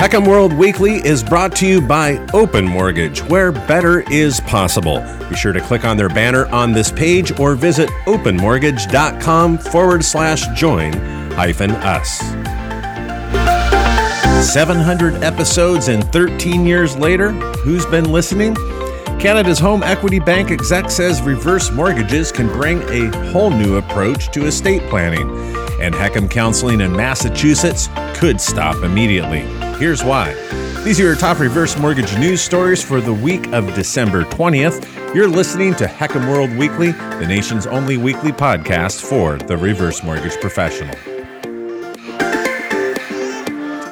HECM World Weekly is brought to you by Open Mortgage, where better is possible. Be sure to click on their banner on this page or visit openmortgage.com forward slash join hyphen us. 700 episodes and 13 years later, who's been listening? Canada's Home Equity Bank exec says reverse mortgages can bring a whole new approach to estate planning, and HECM Counseling in Massachusetts could stop immediately. Here's why. These are your top reverse mortgage news stories for the week of December 20th. You're listening to HECM World Weekly, the nation's only weekly podcast for the reverse mortgage professional.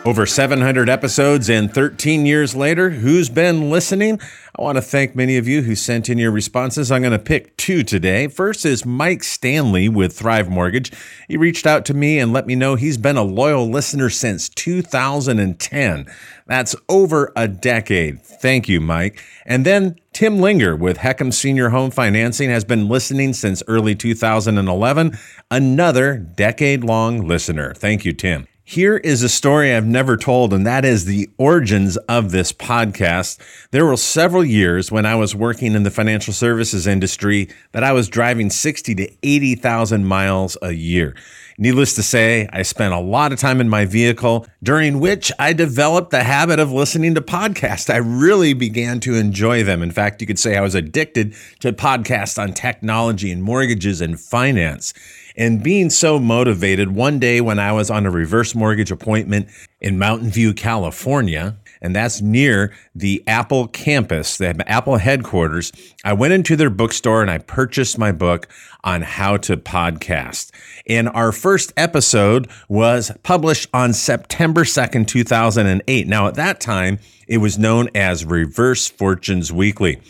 Over 700 episodes and 13 years later, who's been listening? I want to thank many of you who sent in your responses. I'm going to pick two today. First is Mike Stanley with Thrive Mortgage. He reached out to me and let me know he's been a loyal listener since 2010. That's over a decade. Thank you, Mike. And then Tim Linger with HECM Senior Home Financing has been listening since early 2011. Another decade long listener. Thank you, Tim. Here is a story I've never told, and that is the origins of this podcast. There were several years when I was working in the financial services industry that I was driving 60 to 80,000 miles a year. Needless to say, I spent a lot of time in my vehicle, during which I developed the habit of listening to podcasts. I really began to enjoy them. In fact, you could say I was addicted to podcasts on technology and mortgages and finance. And being so motivated, one day when I was on a reverse mortgage appointment in Mountain View, California, and that's near the Apple campus, the Apple headquarters. I went into their bookstore and I purchased my book on how to podcast. And our first episode was published on September 2nd, 2008. Now, at that time, it was known as Reverse Fortunes Weekly.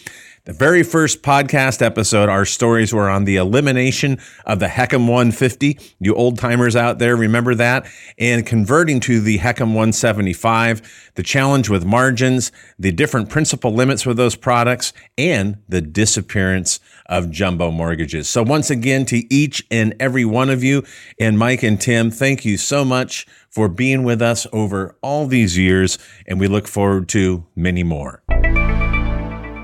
The very first podcast episode, our stories were on the elimination of the HECM 150. You old timers out there remember that? And converting to the HECM 175, the challenge with margins, the different principal limits with those products, and the disappearance of jumbo mortgages. So, once again, to each and every one of you, and Mike and Tim, thank you so much for being with us over all these years, and we look forward to many more.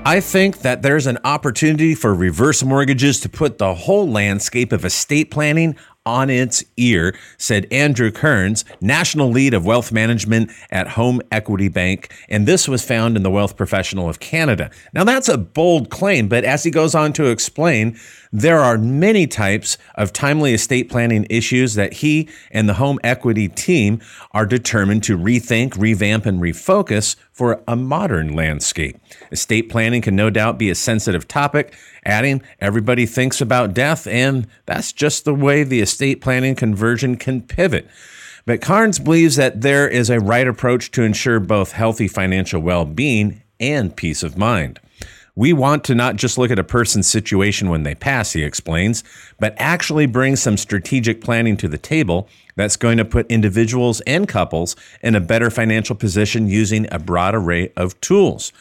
I think that there's an opportunity for reverse mortgages to put the whole landscape of estate planning on its ear, said Andrew Kearns, national lead of wealth management at Home Equity Bank. And this was found in the Wealth Professional of Canada. Now, that's a bold claim, but as he goes on to explain, there are many types of timely estate planning issues that he and the home equity team are determined to rethink, revamp, and refocus for a modern landscape. Estate planning can no doubt be a sensitive topic, adding, everybody thinks about death, and that's just the way the estate planning conversion can pivot. But Kearns believes that there is a right approach to ensure both healthy financial well being and peace of mind. We want to not just look at a person's situation when they pass, he explains, but actually bring some strategic planning to the table that's going to put individuals and couples in a better financial position using a broad array of tools.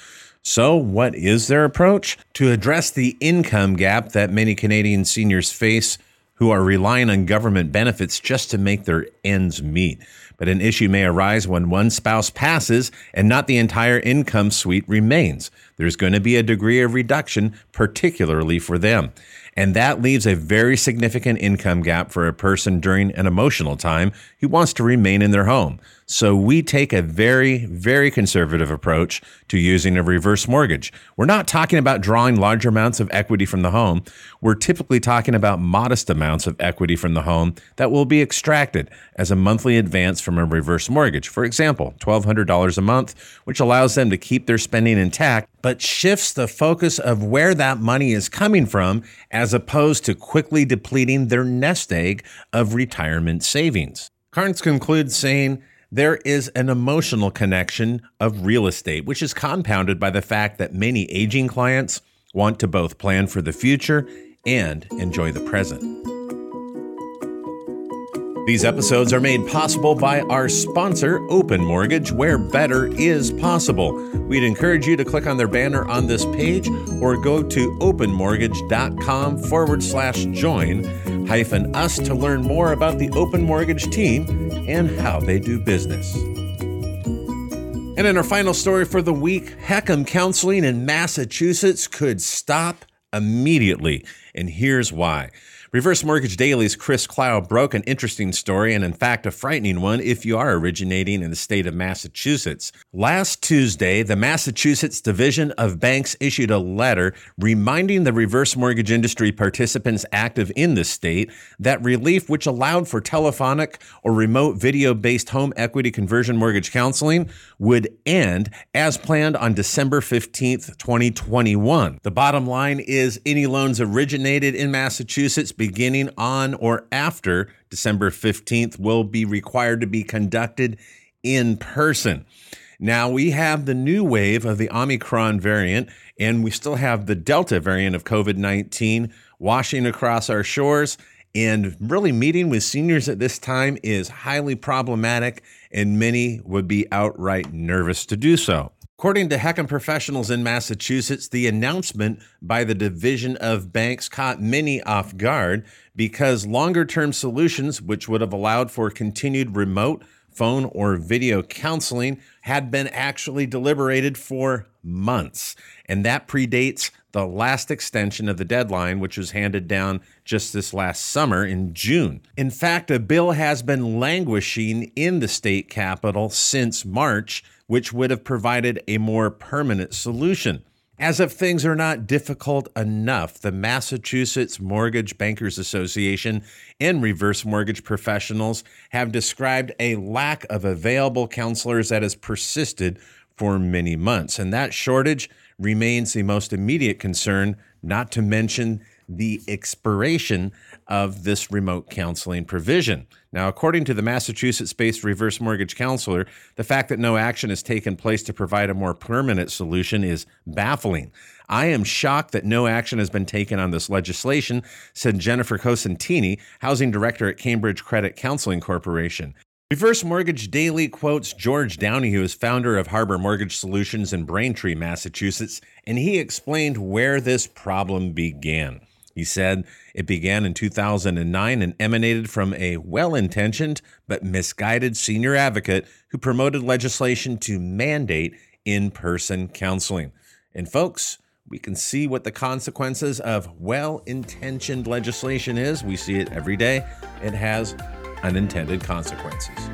So, what is their approach? To address the income gap that many Canadian seniors face who are relying on government benefits just to make their ends meet. But an issue may arise when one spouse passes and not the entire income suite remains. There's going to be a degree of reduction, particularly for them. And that leaves a very significant income gap for a person during an emotional time who wants to remain in their home. So we take a very, very conservative approach to using a reverse mortgage. We're not talking about drawing large amounts of equity from the home. We're typically talking about modest amounts of equity from the home that will be extracted as a monthly advance from a reverse mortgage. For example, $1,200 a month, which allows them to keep their spending intact, but shifts the focus of where that money is coming from as opposed to quickly depleting their nest egg of retirement savings. Kearns concludes saying, there is an emotional connection of real estate, which is compounded by the fact that many aging clients want to both plan for the future and enjoy the present. These episodes are made possible by our sponsor, Open Mortgage, where better is possible. We'd encourage you to click on their banner on this page or go to openmortgage.com forward slash join us to learn more about the Open Mortgage team and how they do business. And in our final story for the week, HECM counseling in Massachusetts could stop immediately. And here's why. Reverse Mortgage Daily's Chris Clow broke an interesting story, and in fact, a frightening one if you are originating in the state of Massachusetts. Last Tuesday, the Massachusetts Division of Banks issued a letter reminding the reverse mortgage industry participants active in the state that relief, which allowed for telephonic or remote video based home equity conversion mortgage counseling, would end as planned on December 15th, 2021. The bottom line is any loans originated in Massachusetts beginning on or after December 15th will be required to be conducted in person. Now, we have the new wave of the Omicron variant, and we still have the Delta variant of COVID 19 washing across our shores. And really, meeting with seniors at this time is highly problematic, and many would be outright nervous to do so. According to HECM professionals in Massachusetts, the announcement by the Division of Banks caught many off guard because longer term solutions, which would have allowed for continued remote, phone, or video counseling, had been actually deliberated for months. And that predates the last extension of the deadline, which was handed down just this last summer in June. In fact, a bill has been languishing in the state capitol since March which would have provided a more permanent solution. As if things are not difficult enough, the Massachusetts Mortgage Bankers Association and reverse mortgage professionals have described a lack of available counselors that has persisted for many months. And that shortage remains the most immediate concern, not to mention the expiration of this remote counseling provision. Now, according to the Massachusetts based reverse mortgage counselor, the fact that no action has taken place to provide a more permanent solution is baffling. I am shocked that no action has been taken on this legislation, said Jennifer Cosentini, housing director at Cambridge Credit Counseling Corporation. Reverse Mortgage Daily quotes George Downey, who is founder of Harbor Mortgage Solutions in Braintree, Massachusetts, and he explained where this problem began. He said it began in 2009 and emanated from a well intentioned but misguided senior advocate who promoted legislation to mandate in person counseling. And, folks, we can see what the consequences of well intentioned legislation is. We see it every day. It has unintended consequences.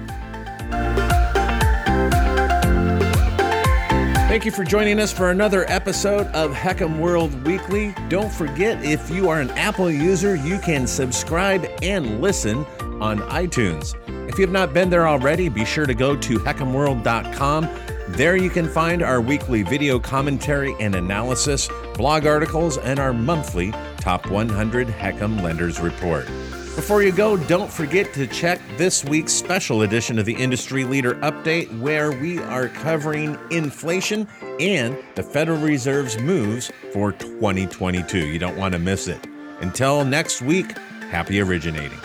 Thank you for joining us for another episode of HECM World Weekly. Don't forget, if you are an Apple user, you can subscribe and listen on iTunes. If you have not been there already, be sure to go to hecmworld.com. There you can find our weekly video commentary and analysis, blog articles, and our monthly Top 100 HECM Lenders Report. Before you go, don't forget to check this week's special edition of the Industry Leader Update, where we are covering inflation and the Federal Reserve's moves for 2022. You don't want to miss it. Until next week, happy originating.